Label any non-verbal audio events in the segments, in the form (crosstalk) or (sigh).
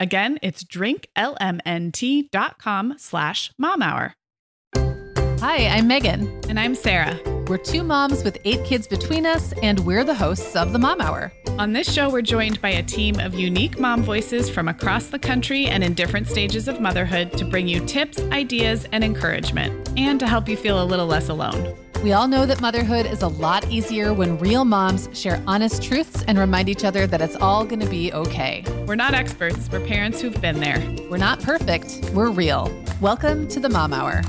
Again, it's drinklmnt.com slash mom hour. Hi, I'm Meagan. And I'm Sarah. We're two moms with eight kids between us, and we're the hosts of the Mom Hour. On this show, we're joined by a team of unique mom voices from across the country and in different stages of motherhood to bring you tips, ideas, and encouragement, and to help you feel a little less alone. We all know that motherhood is a lot easier when real moms share honest truths and remind each other that it's all going to be okay. We're not experts, we're parents who've been there. We're not perfect, we're real. Welcome to the Mom Hour.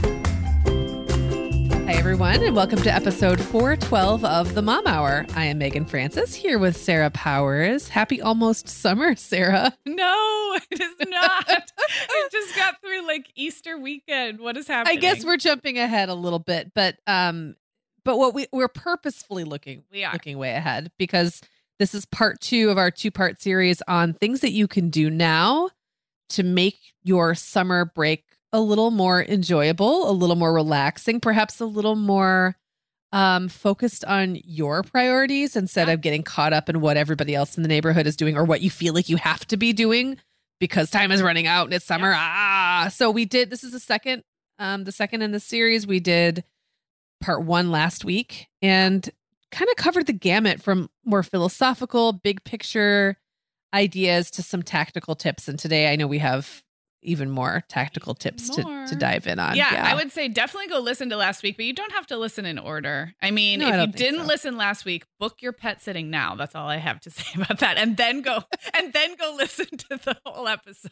Hi, everyone, and welcome to episode 412 of the Mom Hour. I am Meagan Francis here with Sarah Powers. Happy almost summer, Sarah. (laughs) No, it is not. I just got through like Easter weekend. What is happening? I guess we're jumping ahead a little bit, but um, but what we we're purposefully looking we are looking way ahead because this is part two of our two part series on things that you can do now to make your summer break a little more enjoyable, a little more relaxing, perhaps a little more um, focused on your priorities instead Yeah. of getting caught up in what everybody else in the neighborhood is doing or what you feel like you have to be doing because time is running out and it's summer. Ah, so we did. This is the second, um, the second in the series. We did part one last week and kind of covered the gamut from more philosophical, big picture ideas to some tactical tips. And today, I know we have even more tactical tips to, More. to dive in on. yeah, I would say definitely go listen to last week, but you don't have to listen in order. I mean, No, I if you didn't so. listen last week, book your pet sitting now. That's all I have to (laughs) say about that. And then go and then go (laughs) listen to the whole episode.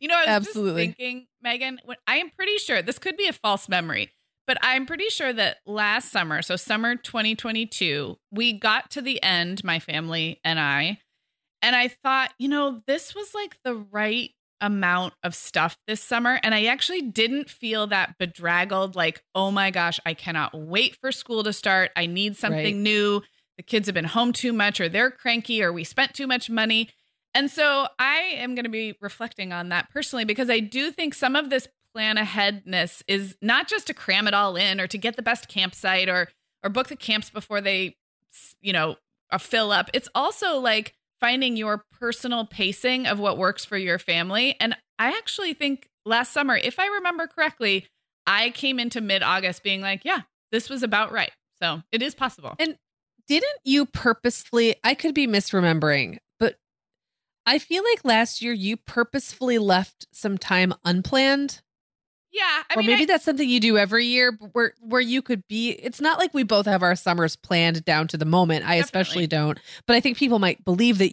You know, I was Absolutely. just thinking, Meagan, when, I am pretty sure this could be a false memory, but I'm pretty sure that last summer, so summer 2022, we got to the end, my family and I, and I thought, you know, this was like the right amount of stuff this summer. And I actually didn't feel that bedraggled, like, oh my gosh, I cannot wait for school to start. I need something Right. new. The kids have been home too much, or they're cranky, or we spent too much money. And so I am going to be reflecting on that personally because I do think some of this plan aheadness is not just to cram it all in or to get the best campsite or or book the camps before they you know uh, fill up. It's also like finding your personal pacing of what works for your family. And I actually think last summer, if I remember correctly, I came into mid August being like, yeah, this was about right. So it is possible. And didn't you purposefully, I could be misremembering, but I feel like last year you purposefully left some time unplanned. Yeah. I or mean, maybe I- that's something you do every year where where you could be it's not like we both have our summers planned down to the moment i especially don't but i think people might believe that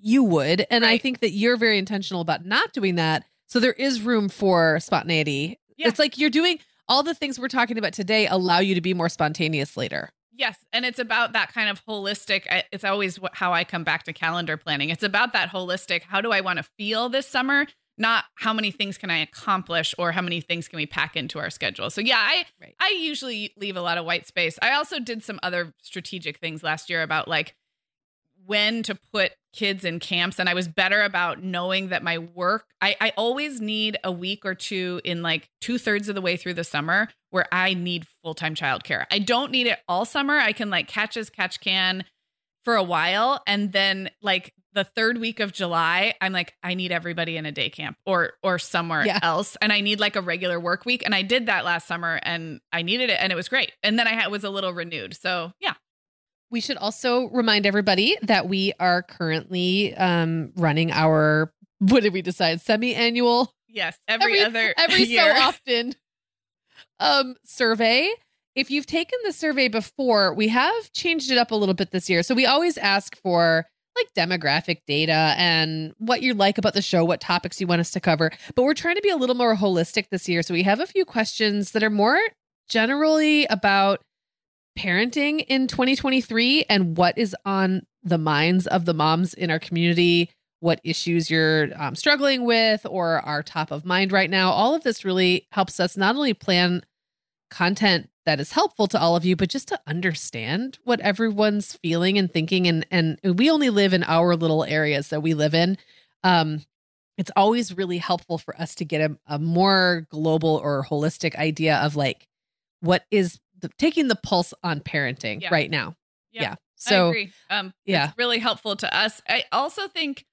you would and i think that you're very intentional about not doing that so there is room for spontaneity Yeah. it's like you're doing all the things we're talking about today allow you to be more spontaneous later Yes, and it's about that kind of holistic. It's always how I come back to calendar planning. It's about that holistic. How do I want to feel this summer? Not how many things can I accomplish or how many things can we pack into our schedule. So yeah, I Right. I usually leave a lot of white space. I also did some other strategic things last year about like when to put kids in camps and I was better about knowing that my work I, I always need a week or two in like two thirds of the way through the summer where I need full-time childcare. I don't need it all summer. I can like catch as catch can for a while and then like the third week of July, I'm like, I need everybody in a day camp or or somewhere Yeah. else, and I need like a regular work week. And I did that last summer, and I needed it, and it was great. And then I had, was a little renewed. So yeah, We should also remind everybody that we are currently um, running our what did we decide semi-annual yes, every, other every year. so (laughs) often um survey. If you've taken the survey before, we have changed it up a little bit this year. So we always ask for like demographic data and what you like about the show, what topics you want us to cover. But we're trying to be a little more holistic this year. So we have a few questions that are more generally about parenting in 2023 and what is on the minds of the moms in our community, what issues you're um, struggling with or are top of mind right now. All of this really helps us not only plan content that is helpful to all of you, but just to understand what everyone's feeling and thinking. And and we only live in our little areas that we live in. Um, it's always really helpful for us to get a, a more global or holistic idea of like what is the, taking the pulse on parenting Yeah. right now. Yeah, Yeah. I So agree. Um, yeah. it's really helpful to us. I also think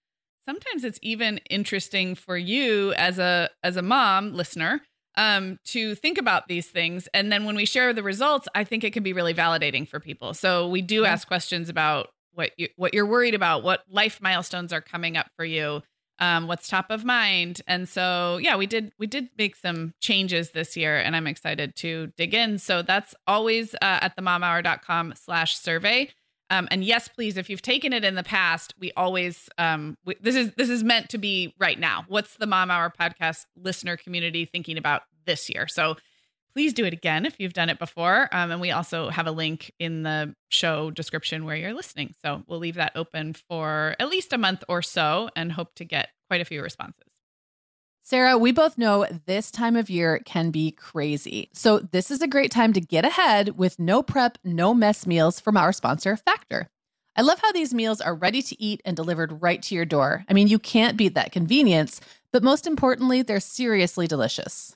sometimes it's even interesting for you as a as a mom listener um, to think about these things, and then when we share the results, I think it can be really validating for people. So we do ask questions about what you what you're worried about, what life milestones are coming up for you. Um, what's top of mind and so yeah we did we did make some changes this year and i'm excited to dig in so that's always uh, at the momhour.com slash survey um, and yes, please, if you've taken it in the past, we always um, we, this is this is meant to be right now. What's the Mom Hour podcast listener community thinking about this year? So please do it again if you've done it before. Um, and we also have a link in the show description where you're listening. So we'll leave that open for at least a month or so, and hope to get quite a few responses. Sarah, we both know this time of year can be crazy. So, this is a great time to get ahead with no prep, no mess meals from our sponsor, Factor. I love how these meals are ready to eat and delivered right to your door. I mean, you can't beat that convenience, but most importantly, they're seriously delicious.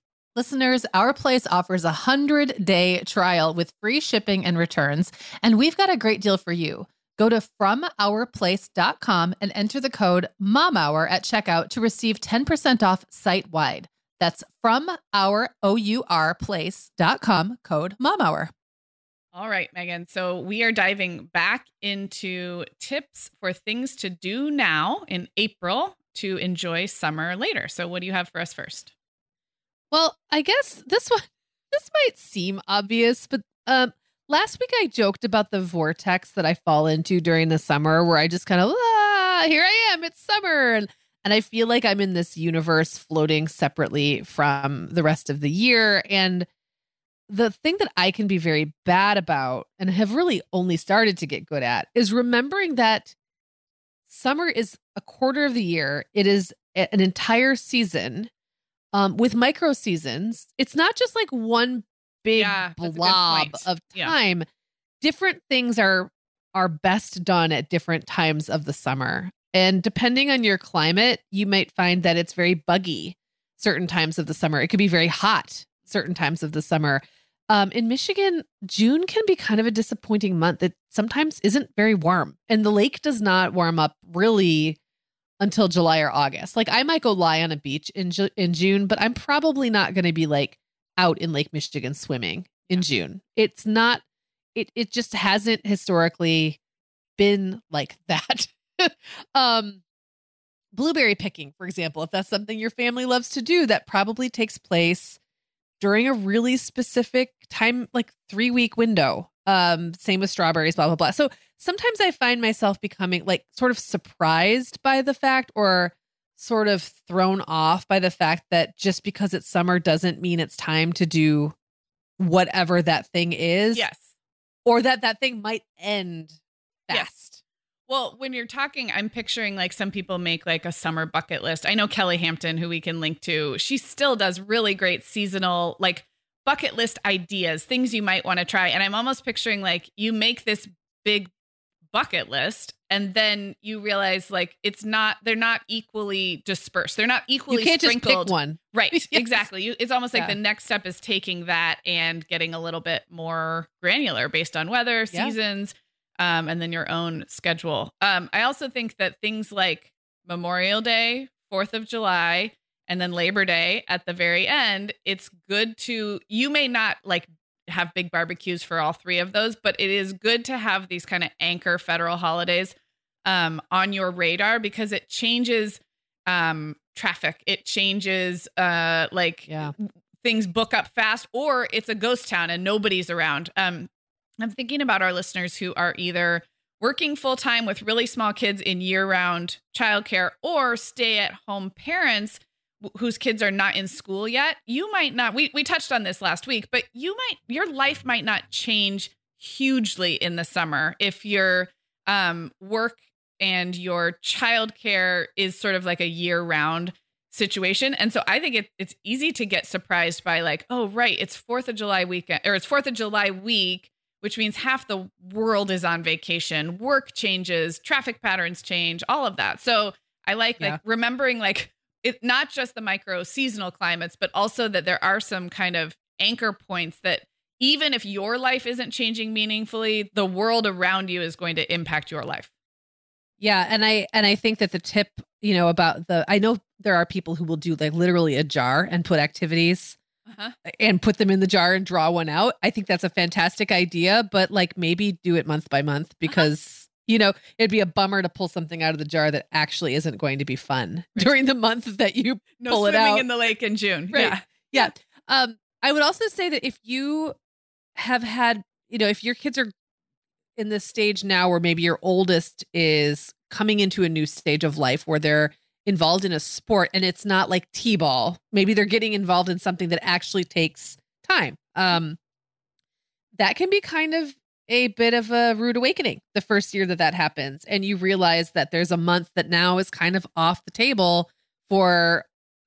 Listeners, Our Place offers a 100 day trial with free shipping and returns, and we've got a great deal for you. Go to FromOurPlace.com and enter the code MOMHOUR at checkout to receive 10% off site wide. That's from our O-U-R place.com code MOMHOUR. All right, Meagan. So we are diving back into tips for things to do now in April to enjoy summer later. So what do you have for us first? Well, I guess this one (laughs) this might seem obvious, but um last week I joked about the vortex that I fall into during the summer where I just kind of, ah, here I am, it's summer. And, and I feel like I'm in this universe floating separately from the rest of the year. And the thing that I can be very bad about and have really only started to get good at is remembering that summer is a quarter of the year. It is an entire season um, with micro seasons. It's not just like one big Yeah, that's a good blob of Yeah. time. Different things are are best done at different times of the summer. And depending on your climate, you might find that it's very buggy certain times of the summer. It could be very hot certain times of the summer. Um, in Michigan, June can be kind of a disappointing month. It sometimes isn't very warm, and the lake does not warm up really until July or August. Like I might go lie on a beach in Ju- in June, but I'm probably not going to be like out in Lake Michigan swimming in June. It's not. It it just hasn't historically been like (laughs) that. um, blueberry picking, for example, if that's something your family loves to do, that probably takes place during a really specific time, like three week window. Um, same with strawberries, blah, blah, blah. So sometimes I find myself becoming like sort of surprised by the fact or sort of thrown off by the fact that just because it's summer doesn't mean it's time to do whatever that thing is. Yes. Or that that thing might end Yes. Well, when you're talking, I'm picturing like some people make like a summer bucket list. I know Kelly Hampton, who we can link to, she still does really great seasonal like bucket list ideas, things you might want to try. And I'm almost picturing like you make this big bucket list and then you realize like it's not they're not equally dispersed. They're not equally You can't just pick one. (laughs) Right. Yes. Exactly. You, it's almost like Yeah. the next step is taking that and getting a little bit more granular based on weather, Yeah. seasons, um, and then your own schedule. Um, I also think that things like Memorial Day, Fourth of July, and then Labor Day at the very end, it's good to, you may not like have big barbecues for all three of those, but it is good to have these kind of anchor federal holidays um, on your radar because it changes um, traffic. It changes uh, like Yeah. things book up fast, or it's a ghost town and nobody's around. Um, I'm thinking about our listeners who are either working full time with really small kids in year round childcare or stay at home parents whose kids are not in school yet. You might not, we, we touched on this last week, but you might, your life might not change hugely in the summer if your um, work and your childcare is sort of like a year round situation. And so I think it, it's easy to get surprised by like, oh, right, it's Fourth of July weekend or it's Fourth of July week, which means half the world is on vacation. Work changes, traffic patterns change, all of that. So I like Yeah. like remembering like it not just the micro seasonal climates, but also that there are some kind of anchor points that even if your life isn't changing meaningfully, the world around you is going to impact your life. Yeah, and I and I think that the tip, you know, about the I know there are people who will do like literally a jar and put activities Uh-huh. and put them in the jar and draw one out. I think that's a fantastic idea, but like maybe do it month by month because you know, it'd be a bummer to pull something out of the jar that actually isn't going to be fun Right. during the month that you No pull it swimming out. in the lake in June. Right. Yeah. Yeah. Um, I would also say that if you have had, you know, if your kids are in this stage now where maybe your oldest is coming into a new stage of life where they're involved in a sport and it's not like t-ball, maybe they're getting involved in something that actually takes time. Um, that can be kind of a bit of a rude awakening the first year that that happens and you realize that there's a month that now is kind of off the table for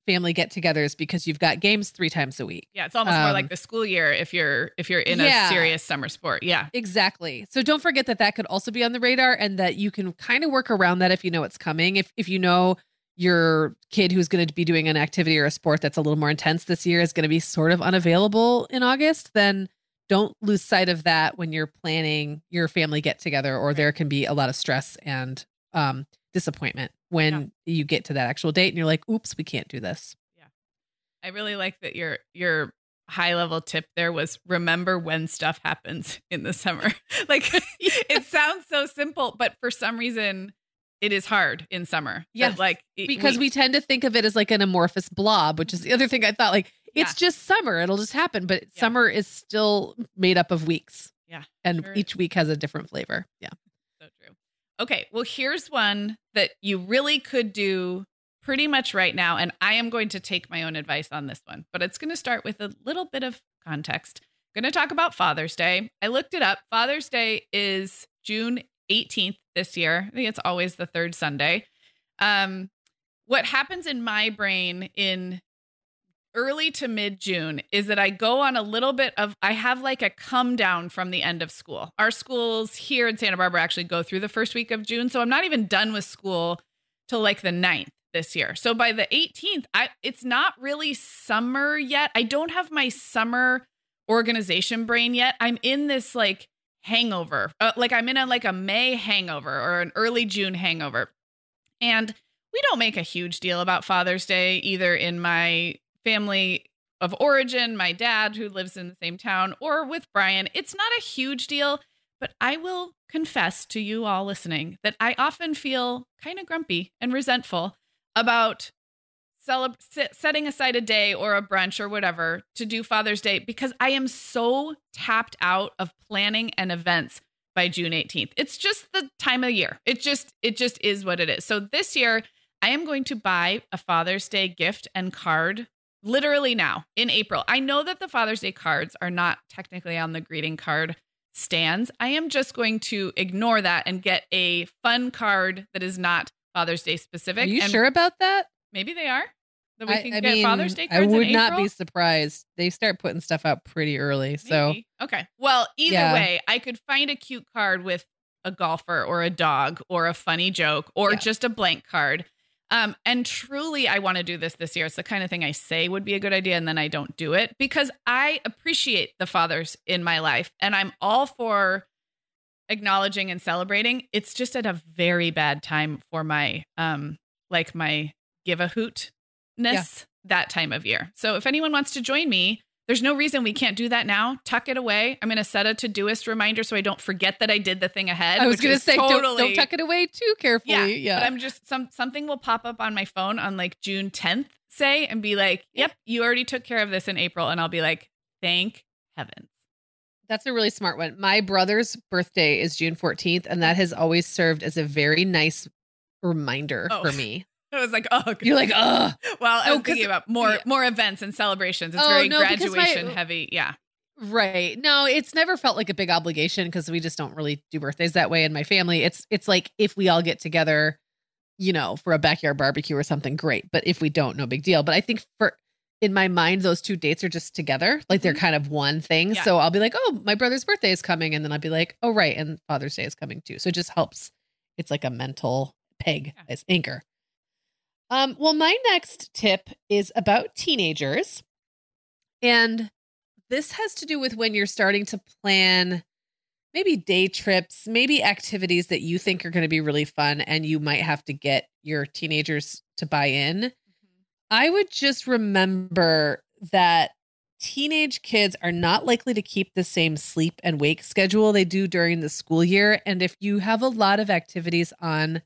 family get-togethers because you've got games three times a week. Yeah, it's almost more Um, like the school year if you're if you're in Yeah. a serious summer sport. Yeah. Exactly. So don't forget that that could also be on the radar and that you can kind of work around that if you know it's coming. If if you know your kid who's going to be doing an activity or a sport that's a little more intense this year is going to be sort of unavailable in August, then don't lose sight of that when you're planning your family get together or there can be a lot of stress and um disappointment when you get to that actual date and you're like, "Oops, we can't do this." Yeah. I really like that your your high level tip there was remember when stuff happens in the summer. (laughs) like (laughs) it sounds so simple, but for some reason it is hard in summer. Yes, like it- because we, tend to think of it as like an amorphous blob, which is the other thing I thought like it's just summer, it'll just happen, but Yeah. summer is still made up of weeks. Yeah. And sure each week has a different flavor. Yeah. So true. Okay, well, here's one that you really could do pretty much right now. And I am going to take my own advice on this one, but it's going to start with a little bit of context. going to talk about Father's Day. I looked it up. Father's Day is June 18th this year. I think it's always the third Sunday. Um, what happens in my brain in early to mid June is that I go on a little bit of, I have like a come down from the end of school. Our schools here in Santa Barbara actually go through the first week of June. So I'm not even done with school till like the 9th this year. So by the 18th, I it's not really summer yet. I don't have my summer organization brain yet. I'm in this like hangover. Uh, like I'm in a like a May hangover or an early June hangover. And we don't make a huge deal about Father's Day either in my family of origin, my dad who lives in the same town, or with Brian. It's not a huge deal, but I will confess to you all listening that I often feel kind of grumpy and resentful about celeb- setting aside a day or a brunch or whatever to do Father's Day because I am so tapped out of planning and events by June 18th. It's just the time of year. It just it just is what it is. So this year I am going to buy a Father's Day gift and card literally now in April. I know that the Father's Day cards are not technically on the greeting card stands. I am just going to ignore that and get a fun card that is not Father's Day specific. Are you and sure about that? Maybe they are. That we I, can I get mean, Father's Day I cards. in would not be surprised. They start putting stuff out pretty early. So okay. Well, either Yeah. way, I could find a cute card with a golfer or a dog or a funny joke or Yeah. just a blank card. Um, and truly, I want to do this this year. It's the kind of thing I say would be a good idea, and then I don't do it because I appreciate the fathers in my life, and I'm all for acknowledging and celebrating. It's just at a very bad time for my um, like my give a hoot ness that time of year. So if anyone wants to join me, there's no reason we can't do that now. Tuck it away. I'm going to set a to Todoist reminder so I don't forget that I did the thing ahead. I was going to say, don't, totally, don't tuck it away too carefully. Yeah, Yeah. But I'm just some something will pop up on my phone on like June 10th, say, and be like, "Yep, you already took care of this in April," and I'll be like, "Thank heavens." That's a really smart one. My brother's birthday is June 14th, and that has always served as a very nice reminder Oh. for me. I was like, "Oh, You're like, ugh. well." I Oh, was thinking about more yeah. more events and celebrations. It's Oh, very no, because my- graduation heavy. Yeah. Right. No, it's never felt like a big obligation because we just don't really do birthdays that way in my family. It's it's like if we all get together, you know, for a backyard barbecue or something, great. But if we don't, no big deal. But I think for in my mind, those two dates are just together. Like they're Mhm. kind of one thing. Yeah. So I'll be like, oh, my brother's birthday is coming. And then I'll be like, oh, right. And Father's Day is coming too. So it just helps. It's like a mental peg Yeah. as anchor. Um, well, my next tip is about teenagers. And this has to do with when you're starting to plan maybe day trips, maybe activities that you think are going to be really fun and you might have to get your teenagers to buy in. I would just remember that teenage kids are not likely to keep the same sleep and wake schedule they do during the school year. And if you have a lot of activities on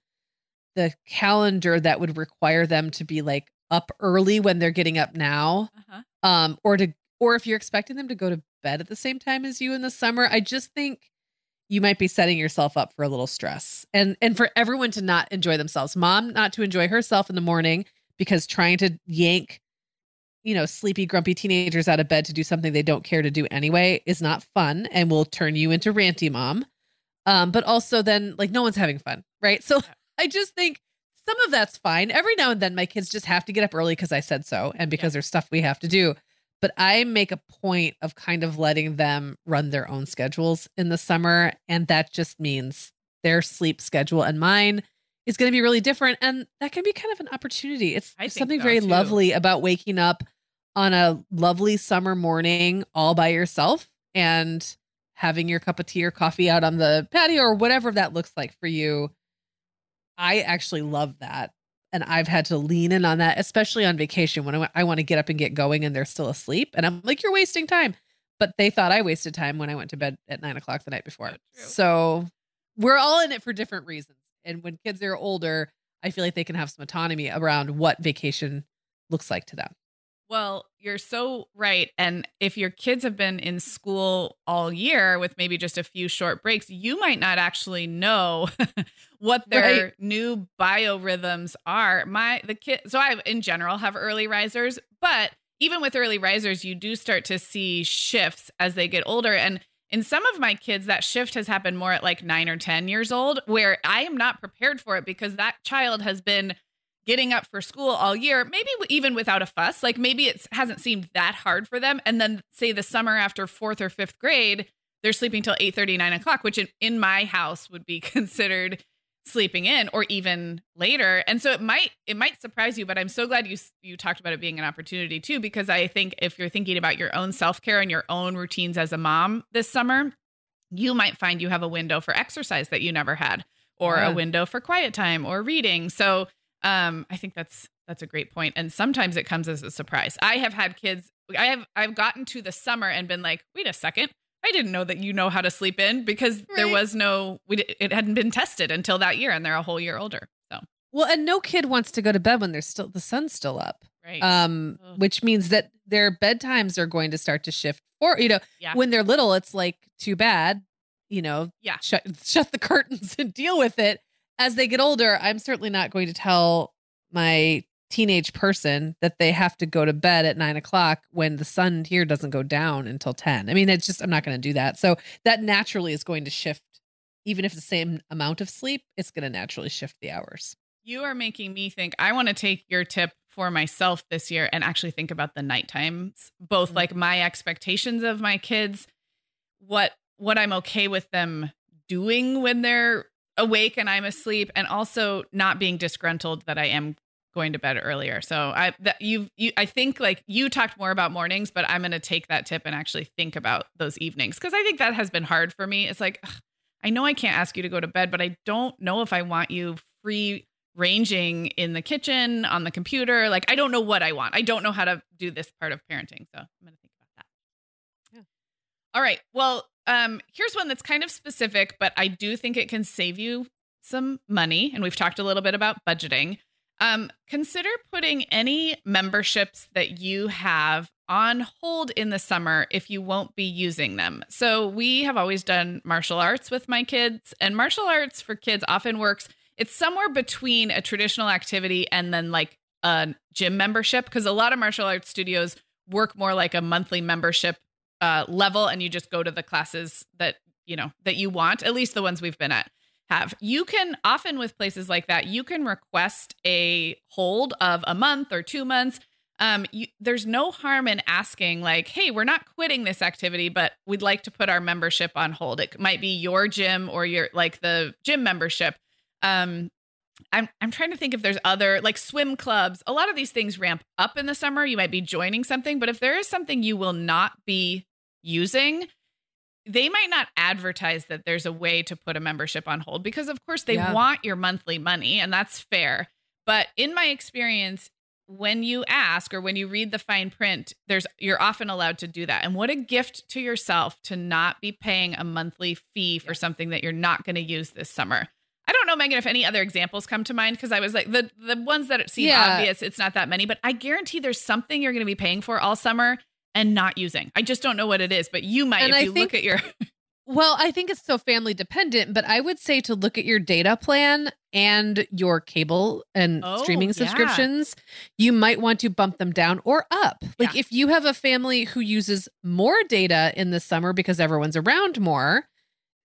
the calendar that would require them to be like up early when they're getting up now, Uh-huh. um, or to or if you're expecting them to go to bed at the same time as you in the summer, I just think you might be setting yourself up for a little stress and and for everyone to not enjoy themselves. Mom not to enjoy herself in the morning because trying to yank you know sleepy grumpy teenagers out of bed to do something they don't care to do anyway is not fun and will turn you into ranty mom. Um but also then like no one's having fun, right? (laughs) So I just think some of that's fine. Every now and then my kids just have to get up early because I said so and because there's stuff we have to do. But I make a point of kind of letting them run their own schedules in the summer. And that just means their sleep schedule and mine is going to be really different. And that can be kind of an opportunity. It's something so, very too. lovely about waking up on a lovely summer morning all by yourself and having your cup of tea or coffee out on the patio or whatever that looks like for you. I actually love that. And I've had to lean in on that, especially on vacation when I, I want to get up and get going and they're still asleep. And I'm like, you're wasting time. But they thought I wasted time when I went to bed at nine o'clock the night before. So we're all in it for different reasons. And when kids are older, I feel like they can have some autonomy around what vacation looks like to them. Well, you're so right. And if your kids have been in school all year with maybe just a few short breaks, you might not actually know (laughs) what their Right. new biorhythms are. My the kid so I in general have early risers, but even with early risers, you do start to see shifts as they get older. And in some of my kids, that shift has happened more at like nine or 10 years old, where I am not prepared for it because that child has been getting up for school all year, maybe even without a fuss. Like maybe it hasn't seemed that hard for them. And then say the summer after fourth or fifth grade, they're sleeping till 8 9 o'clock, which in, in my house would be (laughs) considered sleeping in or even later. And so it might it might surprise you, but I'm so glad you you talked about it being an opportunity too because I think if you're thinking about your own self-care and your own routines as a mom this summer, you might find you have a window for exercise that you never had or Yeah. a window for quiet time or reading. So um I think that's that's a great point and sometimes it comes as a surprise. I have had kids I have I've gotten to the summer and been like, "Wait a second. I didn't know that you know how to sleep in because there was no we it hadn't been tested until that year and they're a whole year older." So, Well, and no kid wants to go to bed when there's still the sun's still up. right. Um, Ugh. which means that their bedtimes are going to start to shift. Or you know, Yeah. when they're little, it's like too bad. You know, Yeah. shut shut the (laughs) curtains and deal with it. As they get older, I'm certainly not going to tell my teenage person that they have to go to bed at nine o'clock when the sun here doesn't go down until 10. I mean, it's just, I'm not going to do that. So that naturally is going to shift. Even if the same amount of sleep, it's going to naturally shift the hours. You are making me think I want to take your tip for myself this year and actually think about the night times, both Mhm. like my expectations of my kids, what what I'm okay with them doing when they're awake and I'm asleep, and also not being disgruntled that I am going to bed earlier. So I that you you I think like you talked more about mornings, but I'm going to take that tip and actually think about those evenings because I think that has been hard for me. It's like ugh, I know I can't ask you to go to bed, but I don't know if I want you free ranging in the kitchen, on the computer. Like, I don't know what I want. I don't know how to do this part of parenting. So I'm going to think about that. Yeah. All right. Well, um, here's one that's kind of specific, but I do think it can save you some money. And we've talked a little bit about budgeting. Um, consider putting any memberships that you have on hold in the summer if you won't be using them. So, we have always done martial arts with my kids, and martial arts for kids often works. It's somewhere between a traditional activity and then like a gym membership because a lot of martial arts studios work more like a monthly membership uh, level, and you just go to the classes that you know that you want. At least the ones we've been at have. You can often with places like that, you can request a hold of a month or two months. Um, you, there's no harm in asking, like, hey, we're not quitting this activity, but we'd like to put our membership on hold. It might be your gym or your like the gym membership. Um, I'm I'm trying to think if there's other like swim clubs. A lot of these things ramp up in the summer. You might be joining something, but if there is something you will not be using, they might not advertise that there's a way to put a membership on hold because of course they Yeah. want your monthly money and that's fair. But in my experience, when you ask or when you read the fine print, there's you're often allowed to do that. And what a gift to yourself to not be paying a monthly fee for something that you're not going to use this summer. I don't know, Meagan, if any other examples come to mind because I was like the the ones that seem Yeah. obvious, it's not that many, but I guarantee there's something you're going to be paying for all summer and not using. I just don't know what it is, but you might And if I you think- look at your (laughs) Well, I think it's so family dependent, but I would say to look at your data plan and your cable and Oh, streaming yeah. subscriptions. You might want to bump them down or up. Like Yeah. if you have a family who uses more data in the summer because everyone's around more,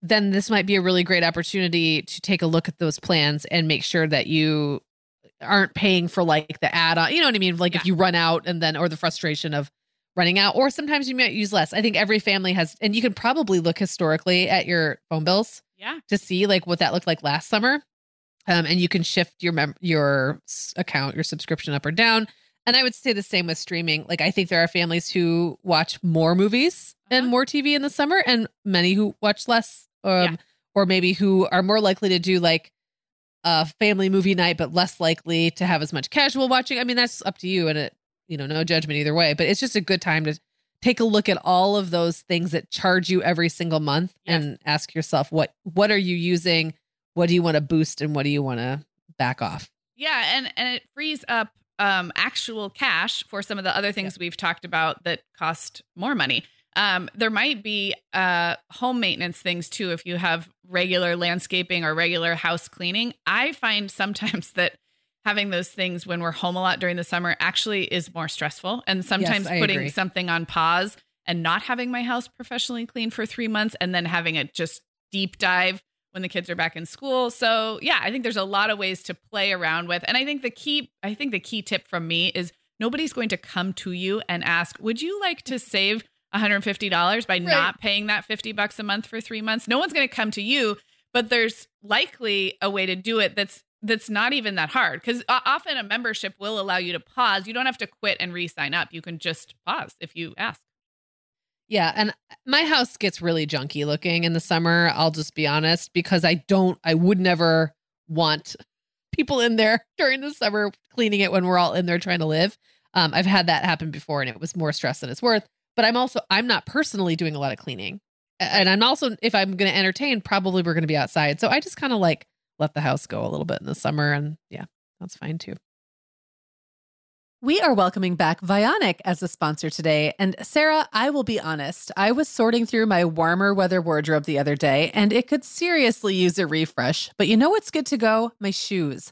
then this might be a really great opportunity to take a look at those plans and make sure that you aren't paying for like the add-on. You know what I mean? Like if you run out and then or the frustration of running out or sometimes you might use less. I think every family has and you can probably look historically at your phone bills yeah. to see like what that looked like last summer. Um, and you can shift your mem- your account, your subscription up or down. And I would say the same with streaming. Like I think there are families who watch more movies and Uh-huh. more TV in the summer, and many who watch less, um, Yeah. or maybe who are more likely to do like a family movie night, but less likely to have as much casual watching. I mean, that's up to you, and it you know no judgment either way. But it's just a good time to take a look at all of those things that charge you every single month Yes. and ask yourself what what are you using what do you want to boost and what do you want to back off Yeah, and and it frees up um, actual cash for some of the other things we've talked about that cost more money. Um, there might be uh, home maintenance things too if you have regular landscaping or regular house cleaning. I find sometimes (laughs) that having those things when we're home a lot during the summer actually is more stressful. And sometimes Yes, putting agree. something on pause and not having my house professionally cleaned for three months and then having it just deep dive when the kids are back in school. So yeah, I think there's a lot of ways to play around with. And I think the key, I think the key tip from me is nobody's going to come to you and ask, would you like to save $150 by not paying that 50 bucks a month for three months? No one's going to come to you, but there's likely a way to do it that's that's not even that hard because often a membership will allow you to pause. You don't have to quit and re-sign up. You can just pause if you ask. Yeah, and my house gets really junky looking in the summer, I'll just be honest, because I don't I would never want people in there (laughs) during the summer cleaning it when we're all in there trying to live. Um, I've had that happen before and it was more stress than it's worth. But I'm also I'm not personally doing a lot of cleaning. And I'm also if I'm going to entertain, probably we're going to be outside. So I just kind of like let the house go a little bit in the summer and yeah, that's fine too. We are welcoming back Vionic as a sponsor today. And Sarah, I will be honest, I was sorting through my warmer weather wardrobe the other day and it could seriously use a refresh. But you know what's good to go? My shoes.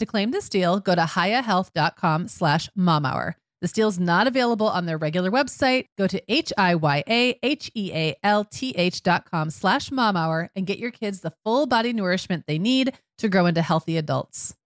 To claim this deal, go to hiyahealth.com slash momhour. This deal's not available on their regular website. Go to H-I-Y-A-H-E-A-L-T-H dot com slash momhour and get your kids the full body nourishment they need to grow into healthy adults.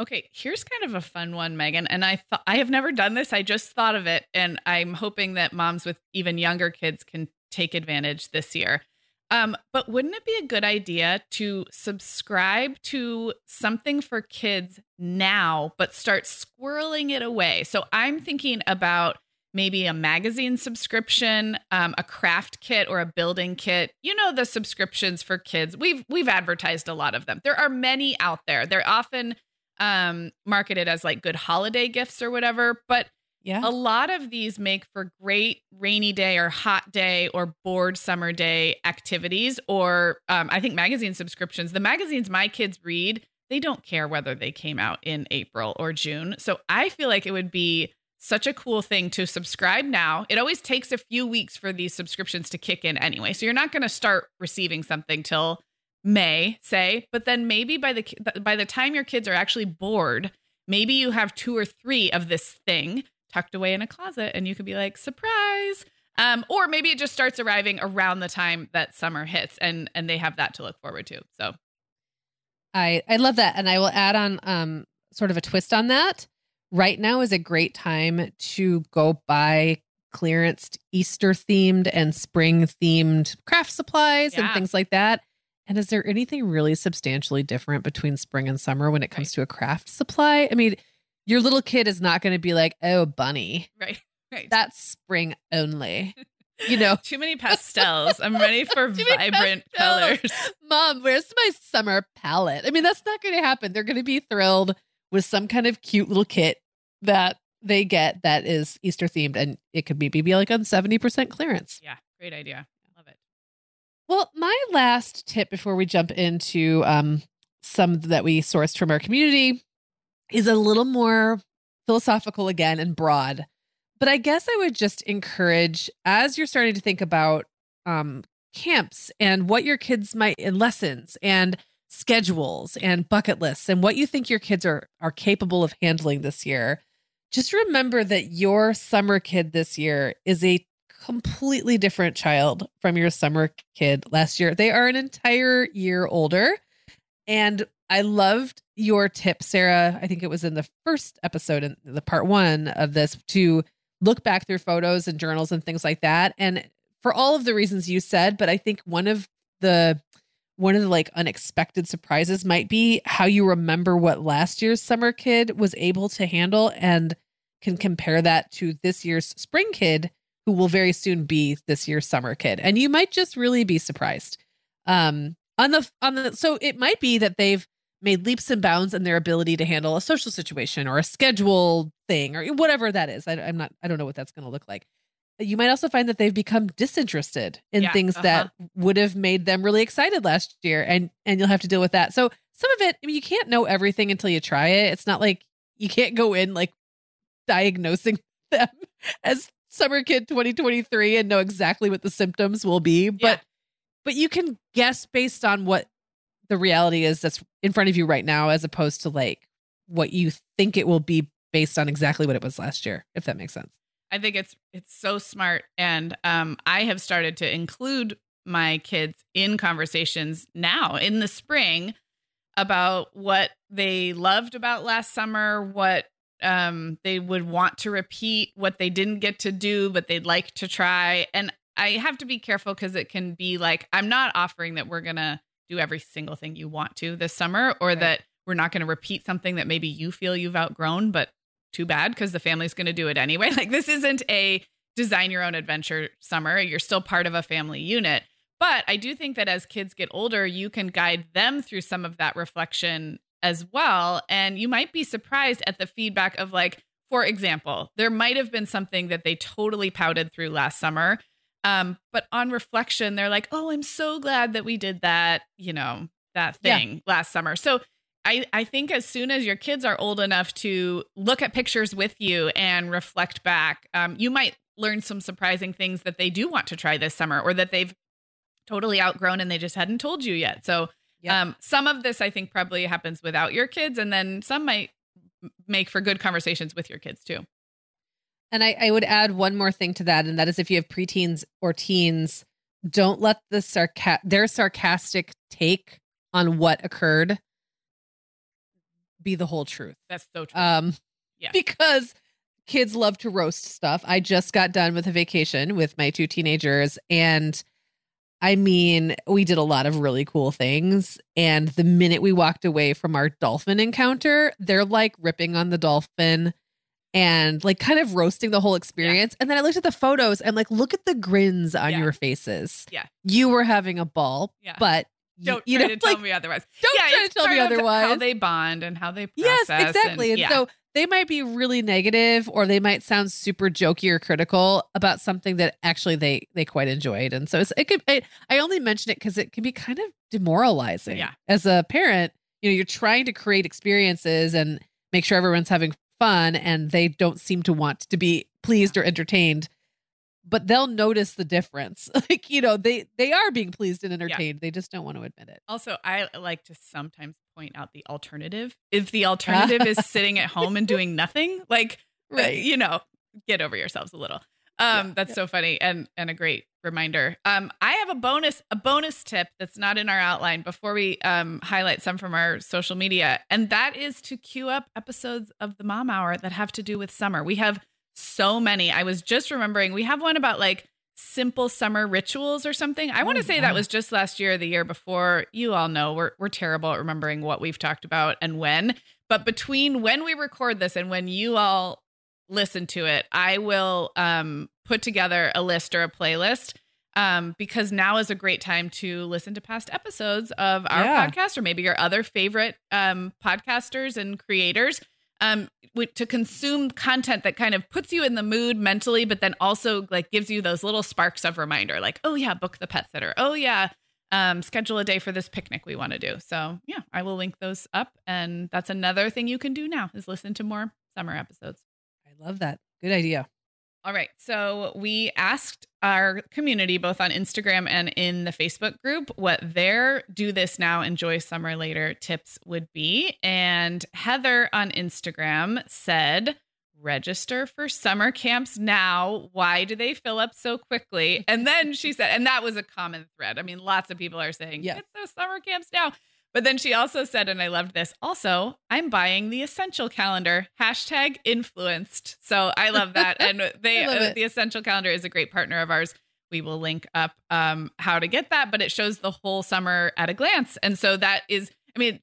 Okay, here's kind of a fun one, Meagan. And I thought I have never done this. I just thought of it, and I'm hoping that moms with even younger kids can take advantage this year. Um, but wouldn't it be a good idea to subscribe to something for kids now, but start squirreling it away? So I'm thinking about maybe a magazine subscription, um, a craft kit, or a building kit. You know the subscriptions for kids. We've we've advertised a lot of them. There are many out there. They're often um, marketed as like good holiday gifts or whatever, but Yeah. a lot of these make for great rainy day or hot day or bored summer day activities. Or um, I think magazine subscriptions, the magazines my kids read, they don't care whether they came out in April or June. So I feel like it would be such a cool thing to subscribe now. It always takes a few weeks for these subscriptions to kick in anyway. So you're not going to start receiving something till May, say, but then maybe by the by the time your kids are actually bored, maybe you have two or three of this thing tucked away in a closet and you could be like surprise Um, or maybe it just starts arriving around the time that summer hits and and they have that to look forward to. So I I love that, and I will add on um sort of a twist on that. Right now is a great time to go buy clearance Easter themed and spring themed craft supplies and things like that. And is there anything really substantially different between spring and summer when it comes Right. to a craft supply? I mean, your little kid is not going to be like, "Oh, bunny, right, right. that's spring only." You (laughs) know, Too many pastels. I'm ready for (laughs) vibrant colors. Mom, where's my summer palette? I mean, that's not going to happen. They're going to be thrilled with some kind of cute little kit that they get that is Easter themed, and it could maybe be like on 70% clearance. Yeah, great idea. I love it. Well, my last tip before we jump into um, some that we sourced from our community is a little more philosophical again and broad. But I guess I would just encourage as you're starting to think about um, camps and what your kids might and lessons and schedules and bucket lists and what you think your kids are are capable of handling this year. Just remember that your summer kid this year is a completely different child from your summer kid last year. They are an entire year older. And I loved your tip, Sarah. I think it was in the first episode in the part one of this to look back through photos and journals and things like that. And for all of the reasons you said, but I think one of the one of the like unexpected surprises might be how you remember what last year's summer kid was able to handle and can compare that to this year's spring kid who will very soon be this year's summer kid and you might just really be surprised um on the on the so it might be that they've made leaps and bounds in their ability to handle a social situation or a schedule thing or whatever that is I, i'm not i don't know what that's going to look like you might also find that they've become disinterested in Yeah, things that uh-huh. would have made them really excited last year and and you'll have to deal with that so some of it i mean you can't know everything until you try it it's not like you can't go in like diagnosing (laughs) them as summer kid 2023 and know exactly what the symptoms will be but Yeah. But you can guess based on what the reality is that's in front of you right now as opposed to like what you think it will be based on exactly what it was last year if that makes sense I think it's it's so smart, and um, I have started to include my kids in conversations now in the spring about what they loved about last summer, what um, they would want to repeat, what they didn't get to do but they'd like to try. And I have to be careful because it can be like I'm not offering that we're gonna do every single thing you want to this summer, or Right. that we're not going to repeat something that maybe you feel you've outgrown, but too bad because the family's going to do it anyway. (laughs) Like this isn't a design your own adventure summer. You're still part of a family unit. But I do think that as kids get older, you can guide them through some of that reflection as well. And you might be surprised at the feedback of, like, for example, there might have been something that they totally pouted through last summer. Um, but on reflection, they're like, oh, I'm so glad that we did that, you know, that Yeah. thing last summer. So I, I think as soon as your kids are old enough to look at pictures with you and reflect back, um, you might learn some surprising things that they do want to try this summer or that they've totally outgrown and they just hadn't told you yet. So Yeah. um, some of this I think probably happens without your kids, and then some might make for good conversations with your kids too. And I, I would add one more thing to that, and that is if you have preteens or teens, don't let the sarca- their sarcastic take on what occurred be the whole truth. That's so true. Um, Yeah. because kids love to roast stuff. I just got done with a vacation with my two teenagers, and I mean, we did a lot of really cool things. And the minute we walked away from our dolphin encounter, they're like ripping on the dolphin and like kind of roasting the whole experience. And then I looked at the photos and like, look at the grins on Yeah. your faces. Yeah. You were having a ball, Yeah. but don't you try know, to (laughs) tell like, me otherwise. don't yeah, try to tell me otherwise. How they bond and how they process. Yes, exactly. And, yeah. so they might be really negative or they might sound super jokey or critical about something that actually they they quite enjoyed. And so it's, it could it, I only mention it because it can be kind of demoralizing. Yeah. As a parent, you know, you're trying to create experiences and make sure everyone's having fun and they don't seem to want to be pleased or entertained. But they'll notice the difference. (laughs) like, you know, they they are being pleased and entertained. They just don't want to admit it. Also, I like to sometimes point out the alternative. If the (laughs) alternative is sitting at home and doing nothing, like, uh, you know, get over yourselves a little. Um, Yeah. that's so funny and and a great reminder. Um, I have a bonus a bonus tip that's not in our outline before we um highlight some from our social media, and that is to queue up episodes of the Mom Hour that have to do with summer. We have so many. I was just remembering we have one about like simple summer rituals or something. I want to Oh, say that was just last year or the year before. You all know we're we're terrible at remembering what we've talked about and when. But between when we record this and when you all listen to it, I will um, put together a list or a playlist um, because now is a great time to listen to past episodes of our Yeah. podcast or maybe your other favorite um, podcasters and creators um, to consume content that kind of puts you in the mood mentally, but then also like gives you those little sparks of reminder, like, oh yeah, book the pet sitter. Oh yeah, um, schedule a day for this picnic we want to do. So yeah, I will link those up, and that's another thing you can do now is listen to more summer episodes. I love that. Good idea. All right. So we asked our community, both on Instagram and in the Facebook group, what their do this now, enjoy summer later tips would be. And Heather on Instagram said, register for summer camps now. Why do they fill up so quickly? And then she said, and that was a common thread. I mean, lots of people are saying, Yeah. get those summer camps now. But then she also said, and I loved this. Also, I'm buying the essential calendar. Hashtag influenced. So I love that. (laughs) And they, uh, the essential calendar is a great partner of ours. We will link up um, how to get that, but it shows the whole summer at a glance. And so that is, I mean,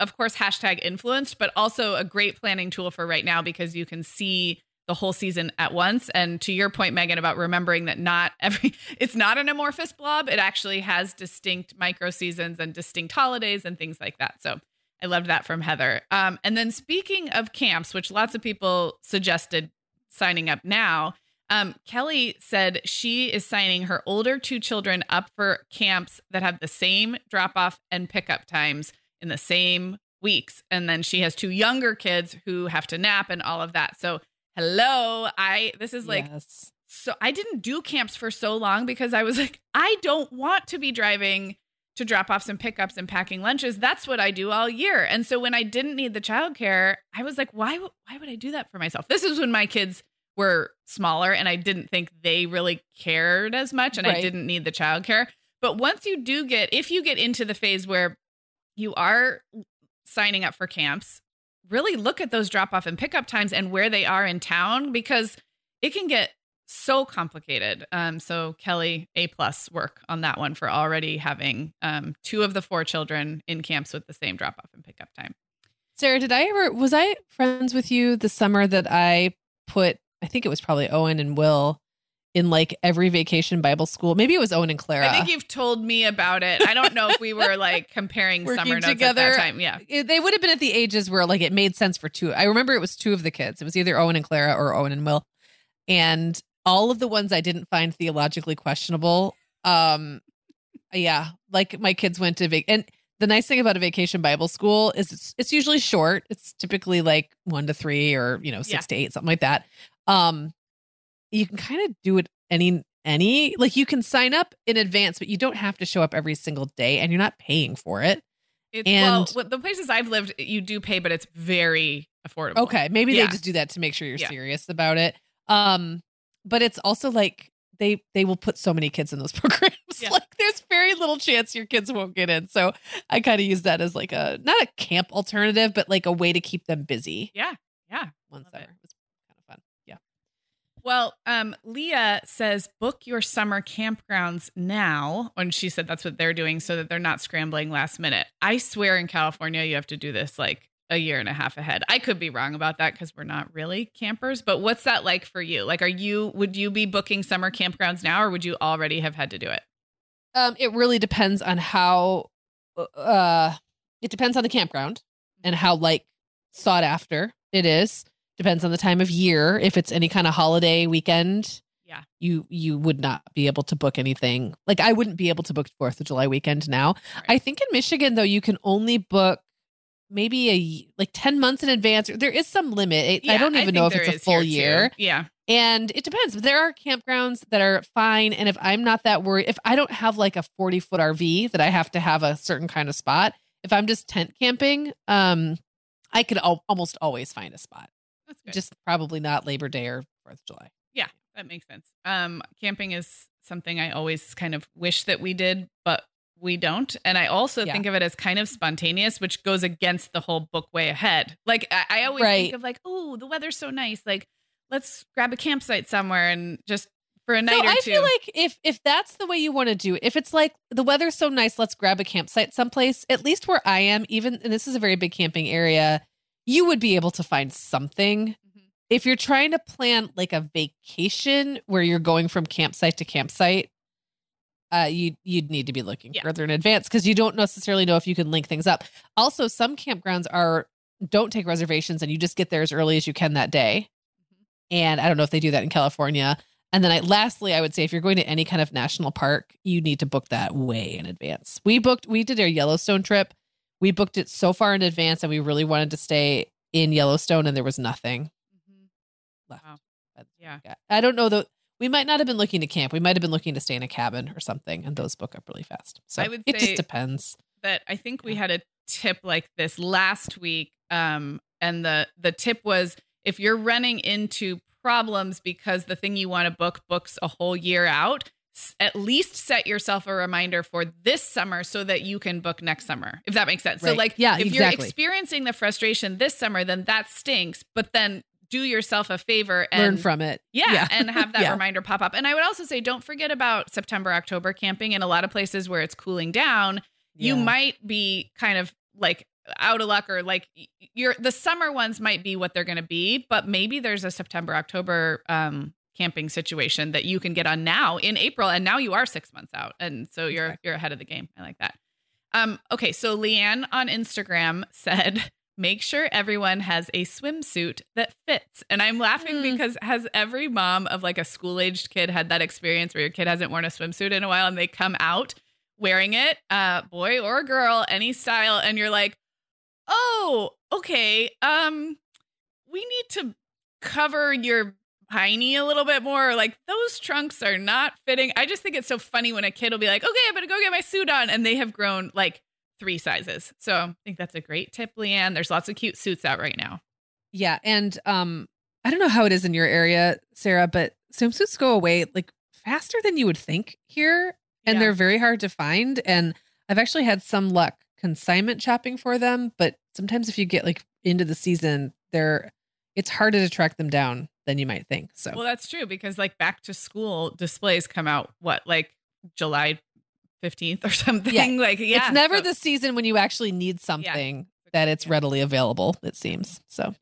of course, hashtag influenced, but also a great planning tool for right now because you can see the whole season at once. And to your point, Meagan, about remembering that not every, (laughs) it's not an amorphous blob. It actually has distinct micro seasons and distinct holidays and things like that. So I loved that from Heather. Um, and then speaking of camps, which lots of people suggested signing up now, um, Kelly said she is signing her older two children up for camps that have the same drop off and pickup times in the same weeks. And then she has two younger kids who have to nap and all of that. So, hello, I, this is like, yes. so I didn't do camps for so long because I was like, I don't want to be driving to drop offs and pickups and packing lunches. That's what I do all year. And so when I didn't need the childcare, I was like, why why would I do that for myself? This is when my kids were smaller and I didn't think they really cared as much and I didn't need the childcare. But once you do get if you get into the phase where you are signing up for camps, really look at those drop off and pickup times and where they are in town because it can get so complicated. Um, so Kelly, A plus work on that one for already having um, two of the four children in camps with the same drop off and pickup time. Sarah, did I ever was I friends with you the summer that I put I think it was probably Owen and Will in like every vacation Bible school. Maybe it was Owen and Clara. I think you've told me about it. I don't know if we were like (laughs) comparing summer notes together. at that time. Yeah. It- they would have been at the ages where like it made sense for two. I remember it was two of the kids. It was either Owen and Clara or Owen and Will. And all of the ones I didn't find theologically questionable. Um yeah, like my kids went to vac and the nice thing about a vacation Bible school is it's, it's usually short. It's typically like 1 to 3 or, you know, 6 Yeah. to 8 something like that. Um you can kind of do it any any like you can sign up in advance but you don't have to show up every single day and you're not paying for it. It's, And- well, the places I've lived, you do pay, but it's very affordable. Okay, maybe Yeah. they just do that to make sure you're Yeah. serious about it. Um, but it's also like they they will put so many kids in those (laughs) programs. Yeah. like there's very little chance your kids won't get in. So I kind of use that as like a not a camp alternative, but like a way to keep them busy. Yeah. Yeah. One Love summer. it. It was kind of fun. Yeah. Well, um, Leah says book your summer campgrounds now. And she said that's what they're doing so that they're not scrambling last minute. I swear in California, you have to do this like a year and a half ahead. I could be wrong about that because we're not really campers, but what's that like for you? Like, are you, would you be booking summer campgrounds now or would you already have had to do it? Um, it really depends on how uh it depends on the campground and how like sought after it is. Depends on the time of year. If it's any kind of holiday weekend, Yeah. you you would not be able to book anything. Like I wouldn't be able to book Fourth of July weekend now. Right. I think in Michigan though, you can only book maybe a like ten months in advance. There is some limit. It, I don't even think know if it's a full year. too. Yeah. And it depends. There are campgrounds that are fine. And if I'm not that worried, if I don't have like a 40 foot RV that I have to have a certain kind of spot, if I'm just tent camping, um, I could al- almost always find a spot. Just probably not Labor Day or Fourth of July. Yeah. That makes sense. Um, camping is something I always kind of wish that we did, but we don't. And I also Yeah. think of it as kind of spontaneous, which goes against the whole book way ahead. Like I, I always Right. think of like, oh, the weather's so nice. Like, let's grab a campsite somewhere and just for a night so or I two. feel like if if that's the way you want to do it, if it's like the weather's so nice, let's grab a campsite someplace. At least where I am, even and this is a very big camping area, you would be able to find something. Mhm. If you're trying to plan like a vacation where you're going from campsite to campsite, uh, you you'd need to be looking Yeah. further in advance because you don't necessarily know if you can link things up. Also, some campgrounds are don't take reservations and you just get there as early as you can that day. Mhm. And I don't know if they do that in California. And then I lastly, I would say if you're going to any kind of national park, you need to book that way in advance. We booked we did our Yellowstone trip. We booked it so far in advance and we really wanted to stay in Yellowstone and there was nothing Mhm. left. Wow. Yeah. I don't know though. We might not have been looking to camp. We might have been looking to stay in a cabin or something, and those book up really fast. So I would it just depends. that I think we had a tip like this last week. Um, and the the tip was if you're running into problems because the thing you want to book books a whole year out, at least set yourself a reminder for this summer so that you can book next summer. If that makes sense. So like Yeah, if exactly. you're experiencing the frustration this summer, then that stinks. But then do yourself a favor and Learn from it. yeah, Yeah. and have (laughs) that Yeah. reminder pop up. And I would also say don't forget about September, October camping in a lot of places where it's cooling down you might be kind of like out of luck or like y- you're the summer ones might be what they're going to be but maybe there's a september october um camping situation that you can get on now in april and now you are six months out and so you're Exactly. you're ahead of the game i like that um okay so leanne on instagram (laughs) said make sure everyone has a swimsuit that fits and i'm laughing Mm. because has every mom of like a school-aged kid had that experience where your kid hasn't worn a swimsuit in a while and they come out wearing it, uh, boy or girl, any style, and you're like, oh, okay, um, we need to cover your hiney a little bit more. Like those trunks are not fitting. I just think it's so funny when a kid will be like, okay, I'm gonna go get my suit on, and they have grown like three sizes. So I think that's a great tip, Leanne. There's lots of cute suits out right now. Yeah, and um, I don't know how it is in your area, Sarah, but swimsuits go away like faster than you would think here, and Yeah. they're very hard to find. And I've actually had some luck consignment shopping for them, but sometimes if you get like into the season, they're it's harder to track them down than you might think. So Well, that's true because like back to school displays come out what like July 15th or (laughs) something. Yeah. Like yeah, it's never so- the season when you actually need something that it's Yeah. readily available. It seems so.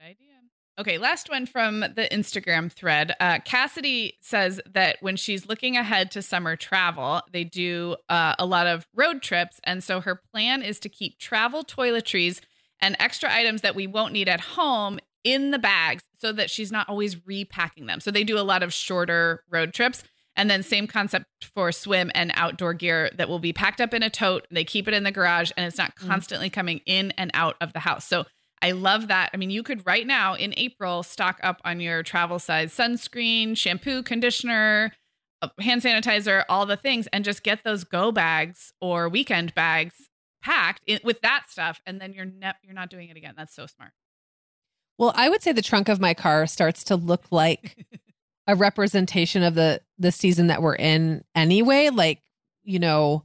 Okay, last one from the Instagram thread. Uh, Cassidy says that when she's looking ahead to summer travel, they do uh, a lot of road trips. And so her plan is to keep travel toiletries and extra items that we won't need at home in the bags so that she's not always repacking them. So they do a lot of shorter road trips. And then same concept for swim and outdoor gear that will be packed up in a tote. They keep it in the garage and it's not Mm. constantly coming in and out of the house. So I love that. I mean, you could right now in April stock up on your travel size sunscreen, shampoo, conditioner, uh, hand sanitizer, all the things, and just get those go bags or weekend bags packed in, with that stuff, and then you're ne- you're not doing it again. That's so smart. Well, I would say the trunk of my car starts to look like a representation of the the season that we're in anyway. Like, you know,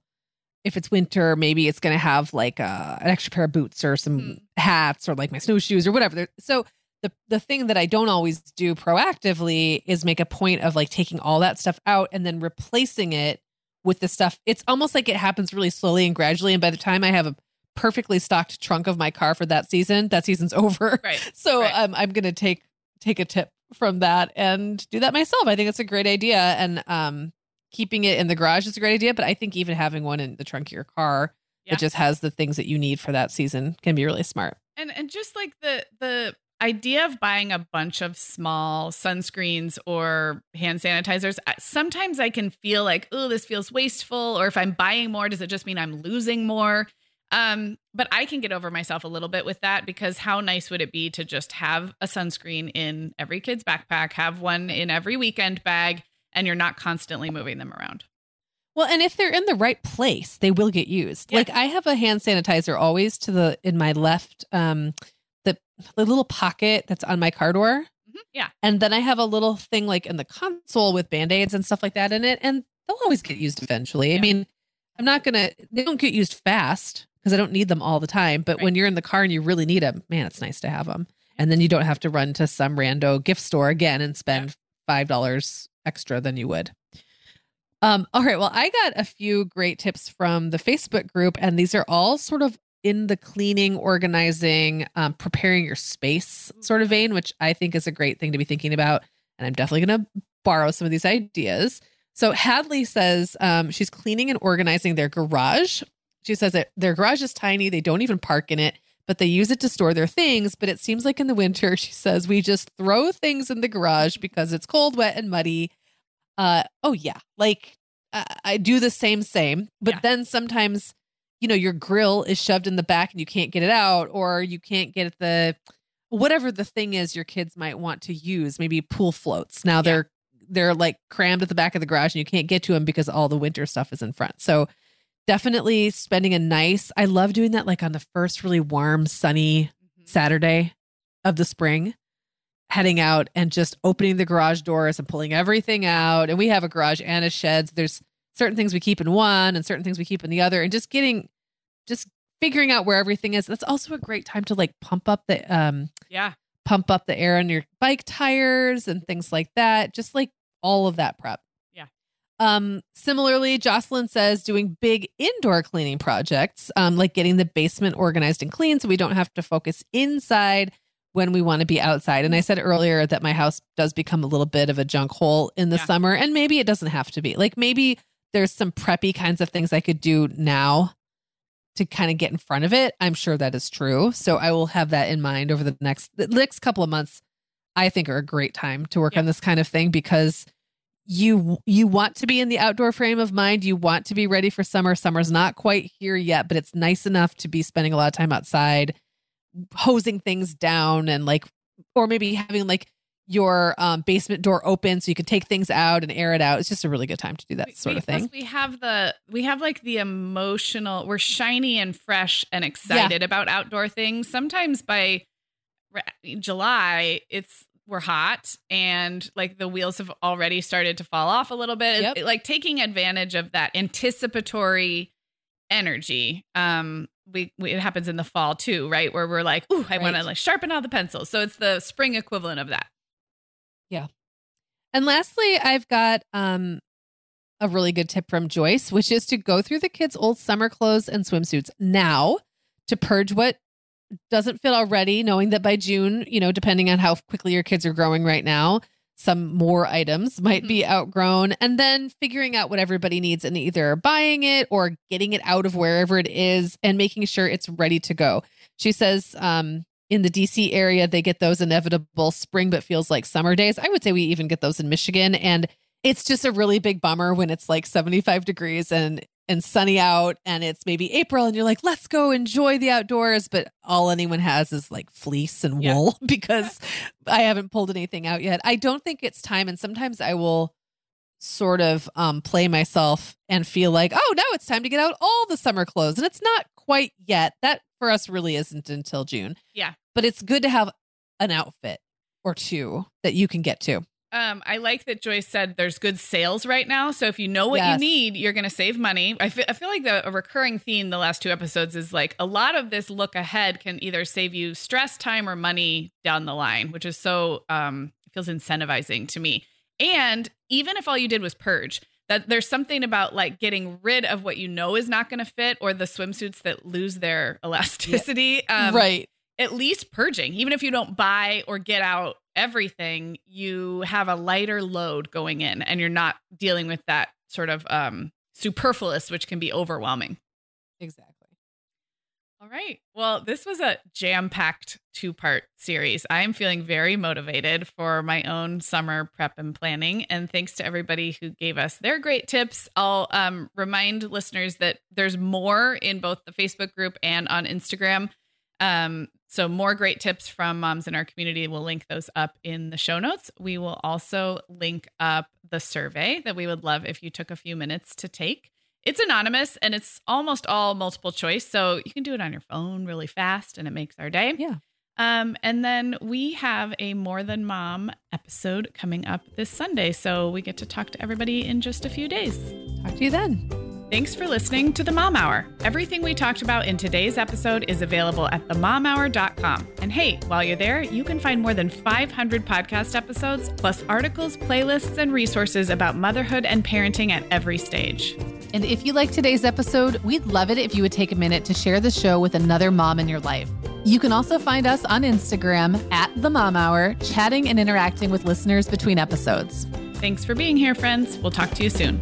if it's winter, maybe it's going to have like a, an extra pair of boots or some Mhm. hats or like my snowshoes or whatever. So the the thing that I don't always do proactively is make a point of like taking all that stuff out and then replacing it with the stuff. It's almost like it happens really slowly and gradually. And by the time I have a perfectly stocked trunk of my car for that season, that season's (laughs) over. Right. So Right. um, I'm going to take take a tip from that and do that myself. I think it's a great idea, and um, keeping it in the garage is a great idea. But I think even having one in the trunk of your car Yeah. that just has the things that you need for that season can be really smart. And and just like the the idea of buying a bunch of small sunscreens or hand sanitizers, sometimes I can feel like, oh, this feels wasteful. Or if I'm buying more, does it just mean I'm losing more? Um, but I can get over myself a little bit with that because how nice would it be to just have a sunscreen in every kid's backpack, have one in every weekend bag, and you're not constantly moving them around. Well, and if they're in the right place, they will get used. Yeah. Like I have a hand sanitizer always to the in my left um the the little pocket that's on my car door. Yeah. And then I have a little thing like in the console with band aids and stuff like that in it. And they'll always get used eventually. I mean, I'm not going to, they don't get used fast because I don't need them all the time. But Right. when you're in the car and you really need them, man, it's nice to have them. And then you don't have to run to some rando gift store again and spend $5 extra than you would. Um, all right. Well, I got a few great tips from the Facebook group, and these are all sort of in the cleaning, organizing, um, preparing your space sort of vein, which I think is a great thing to be thinking about. And I'm definitely going to borrow some of these ideas. So Hadley says um, she's cleaning and organizing their garage. She says that their garage is tiny. They don't even park in it, but they use it to store their things. But it seems like in the winter, (laughs) she says, we just throw things in the garage because it's cold, wet, and muddy. Uh, oh, yeah. Like I, I do the same, same. But Yeah. then sometimes, you know, your grill is shoved in the back and you can't get it out, or you can't get the whatever the thing is your kids might want to use, maybe pool floats. Now they're they're like crammed at the back of the garage and you can't get to them because all the winter stuff is in front. So definitely spending a nice I love doing that like on the first really warm sunny Mhm. Saturday of the spring heading out and just opening the garage doors and pulling everything out and we have a garage and a shed so there's certain things we keep in one and certain things we keep in the other and just getting just figuring out where everything is that's also a great time to like pump up the um Yeah. pump up the air on your bike tires and things like that. Just like all of that prep. Yeah. Um, similarly, Jocelyn says doing big indoor cleaning projects, um, like getting the basement organized and clean so we don't have to focus inside when we want to be outside. And I said earlier that my house does become a little bit of a junk hole in the Yeah. summer, and maybe it doesn't have to be. Like maybe there's some preppy kinds of things I could do now to kind of get in front of it. I'm sure that is true. So I will have that in mind over the next the next couple of months. I think are a great time to work on this kind of thing because you you want to be in the outdoor frame of mind. You want to be ready for summer. Summer's not quite here yet, but it's nice enough to be spending a lot of time outside, hosing things down and like or maybe having like your um, basement door open so you can take things out and air it out. It's just a really good time to do that sort we- of thing. We have the we have like the emotional. We're shiny and fresh and excited about outdoor things. Sometimes by July, it's we're hot and like the wheels have already started to fall off a little bit. Yep. It- like taking advantage of that anticipatory energy. Um, we, we it happens in the fall too, right? Where we're like, ooh, I want to like sharpen all the pencils. So it's the spring equivalent of that. Yeah and lastly, I've got um a really good tip from Joyce, which is to go through the kids' old summer clothes and swimsuits now to purge what doesn't fit already, knowing that by June, you know, depending on how quickly your kids are growing right now, some more items might be outgrown, and then figuring out what everybody needs and either buying it or getting it out of wherever it is and making sure it's ready to go. She says, um, in the DC area, they get those inevitable spring but feels like summer days. I would say we even get those in Michigan. And it's just a really big bummer when it's like 75 degrees and and sunny out and it's maybe April and you're like, let's go enjoy the outdoors. But all anyone has is like fleece and Yeah. wool (laughs) because (laughs) I haven't pulled anything out yet. I don't think it's time. And sometimes I will sort of um, play myself and feel like, oh, now it's time to get out all the summer clothes. And it's not quite yet. That for us really isn't until June. Yeah. But it's good to have an outfit or two that you can get to. Um, I like that Joyce said there's good sales right now. So if you know what Yes. you need, you're going to save money. I feel, I feel like the a recurring theme the last two episodes is like a lot of this look ahead can either save you stress, time, or money down the line, which is so um feels incentivizing to me. And even if all you did was purge, that there's something about like getting rid of what you know is not going to fit or the swimsuits that lose their elasticity. Um, right. At least purging. Even if you don't buy or get out everything, you have a lighter load going in and you're not dealing with that sort of um superfluous which can be overwhelming. Exactly. All right. Well, this was a jam-packed two-part series. I am feeling very motivated for my own summer prep and planning and thanks to everybody who gave us their great tips. I'll um remind listeners that there's more in both the Facebook group and on Instagram. Um, so more great tips from moms in our community. We'll link those up in the show notes. We will also link up the survey that we would love if you took a few minutes to take. It's anonymous and it's almost all multiple choice, so you can do it on your phone really fast and it makes our day. Yeah. Um, and then we have a More Than Mom episode coming up this Sunday. So we get to talk to everybody in just a few days. Talk to you then. Thanks for listening to the Mom Hour. Everything we talked about in today's episode is available at themomhour.com. And hey, while you're there, you can find more than 500 podcast episodes, plus articles, playlists, and resources about motherhood and parenting at every stage. And if you like today's episode, we'd love it if you would take a minute to share the show with another mom in your life. You can also find us on Instagram at The Mom Hour, chatting and interacting with listeners between episodes. Thanks for being here, friends. We'll talk to you soon.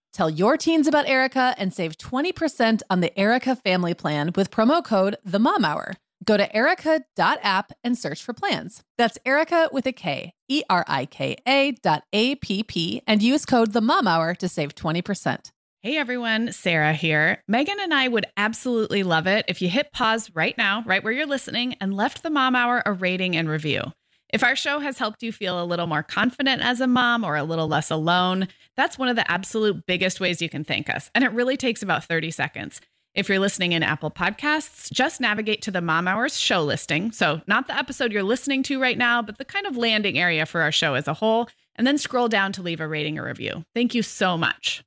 Tell your teens about Erika and save 20% on the Erika family plan with promo code The Mom Hour. Go to erika.app and search for plans. That's Erika with a K, E R I K A dot A P P, and use code The Mom Hour to save 20%. Hey everyone, Sarah here. Meagan and I would absolutely love it if you hit pause right now, right where you're listening, and left the Mom Hour a rating and review. If our show has helped you feel a little more confident as a mom or a little less alone, that's one of the absolute biggest ways you can thank us. And it really takes about 30 seconds. If you're listening in Apple Podcasts, just navigate to the Mom Hours show listing. So, not the episode you're listening to right now, but the kind of landing area for our show as a whole, and then scroll down to leave a rating or review. Thank you so much.